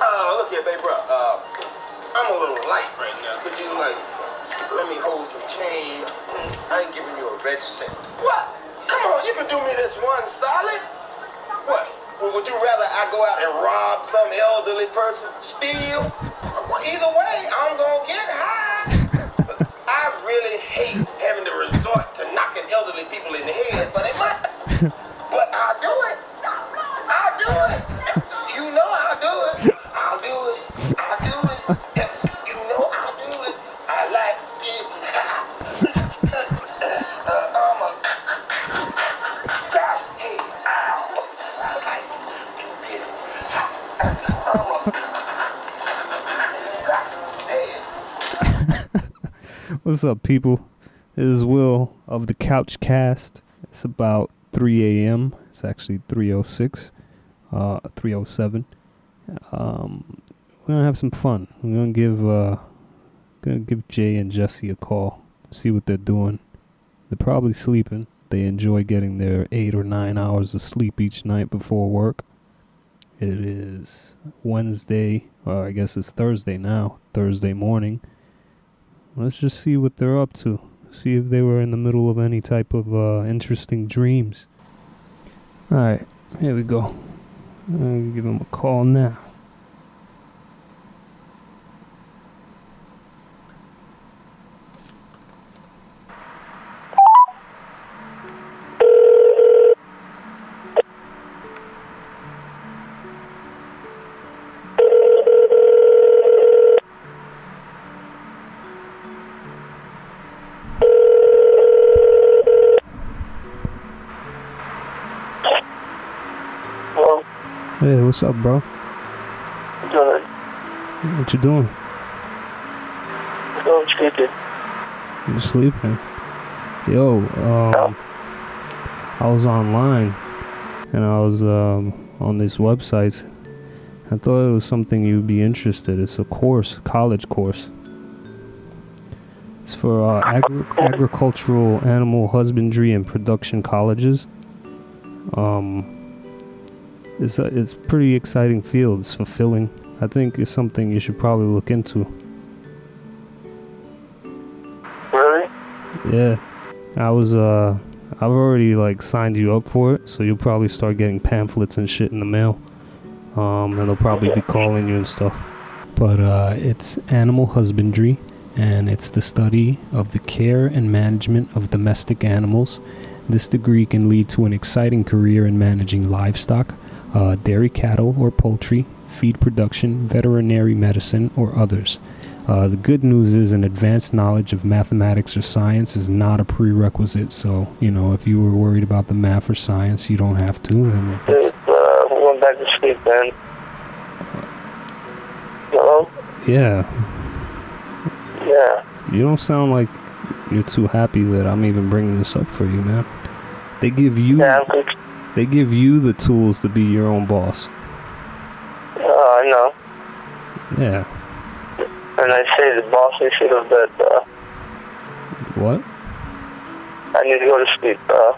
Uh, look here, baby, bro. Uh, I'm a little light right now. Could you, like, let me hold some change? I ain't giving you a red cent. What? Come on, you can do me this one solid. What? Well, would you rather I go out and rob some elderly person, steal? Either way, I'm gonna get high. I really hate What's up, people? This is Will of the Couch Cast. It's about 3 a.m. It's actually 3:06, uh, 3:07. Um, we're gonna have some fun. We're gonna give uh, gonna give Jay and Jesse a call. See what they're doing. They're probably sleeping. They enjoy getting their eight or nine hours of sleep each night before work. It is Wednesday, or I guess it's Thursday now. Thursday morning. Let's just see what they're up to. See if they were in the middle of any type of uh, interesting dreams. Alright, here we go. I'm gonna give them a call now. Hey, what's up, bro? good. What you doing? Sleeping. You sleeping? Yo, um, I was online and I was um, on this website. I thought it was something you'd be interested. It's a course, college course. It's for uh, agri- agricultural, animal husbandry, and production colleges. Um, it's a, it's pretty exciting field. It's fulfilling. I think it's something you should probably look into. Really? Yeah. I was uh I've already like signed you up for it, so you'll probably start getting pamphlets and shit in the mail. Um and they'll probably be calling you and stuff. But uh it's animal husbandry and it's the study of the care and management of domestic animals. This degree can lead to an exciting career in managing livestock, uh, dairy cattle or poultry, feed production, veterinary medicine, or others. Uh, the good news is an advanced knowledge of mathematics or science is not a prerequisite. So, you know, if you were worried about the math or science, you don't have to. And Dude, uh, I'm going back to sleep, man. Hello? yeah, Yeah. you don't sound like you're too happy that I'm even bringing this up for you, man. They give you Yeah, I'm. They give you the tools to be your own boss. Uh, I know. Yeah. And I say the boss is to go to bed, uh, What? I need to go to sleep, uh,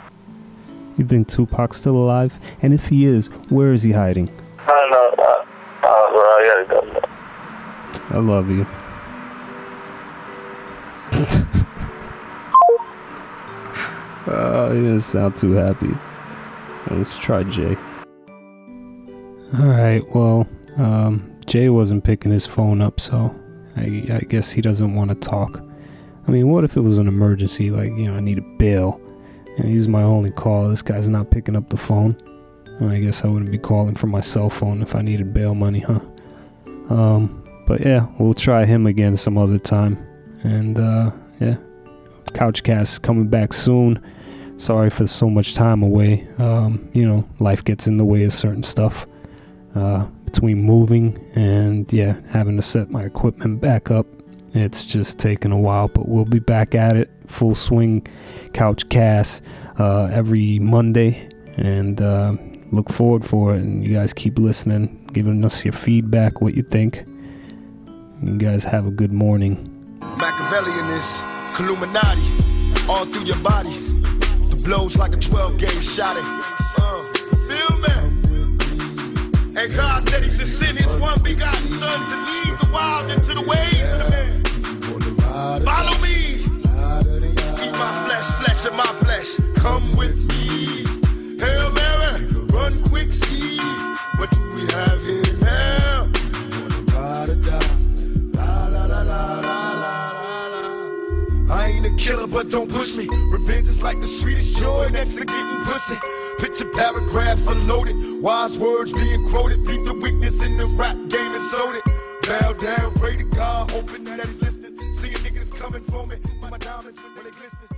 You think Tupac's still alive? And if he is, where is he hiding? I don't know, uh, uh, bro, I gotta go. I love you. uh, he didn't sound too happy. Let's try Jay. Alright, well, um, Jay wasn't picking his phone up, so I, I guess he doesn't want to talk. I mean, what if it was an emergency, like, you know, I need a bail, and he's my only call. This guy's not picking up the phone. Well, I guess I wouldn't be calling from my cell phone if I needed bail money, huh? Um, but yeah, we'll try him again some other time. And uh, yeah, Couchcast coming back soon. Sorry for so much time away. Um, you know, life gets in the way of certain stuff. Uh, between moving and yeah, having to set my equipment back up, it's just taken a while. But we'll be back at it, full swing. Couchcast uh, every Monday, and uh, look forward for it. And you guys keep listening, giving us your feedback, what you think. You guys have a good morning. Machiavellian is Illuminati all through your body. Blows like a 12 gauge shot. Uh, feel me? And God said he should send his one begotten son to lead the wild into the ways of the man. Follow me. Eat my flesh, flesh of my flesh. Come with is like the sweetest joy next to getting pussy. Picture paragraphs unloaded, wise words being quoted. Beat the weakness in the rap game and sold it. Bow down, pray to God, hoping that he's listening. See a niggas coming for me. My diamonds when they glisten.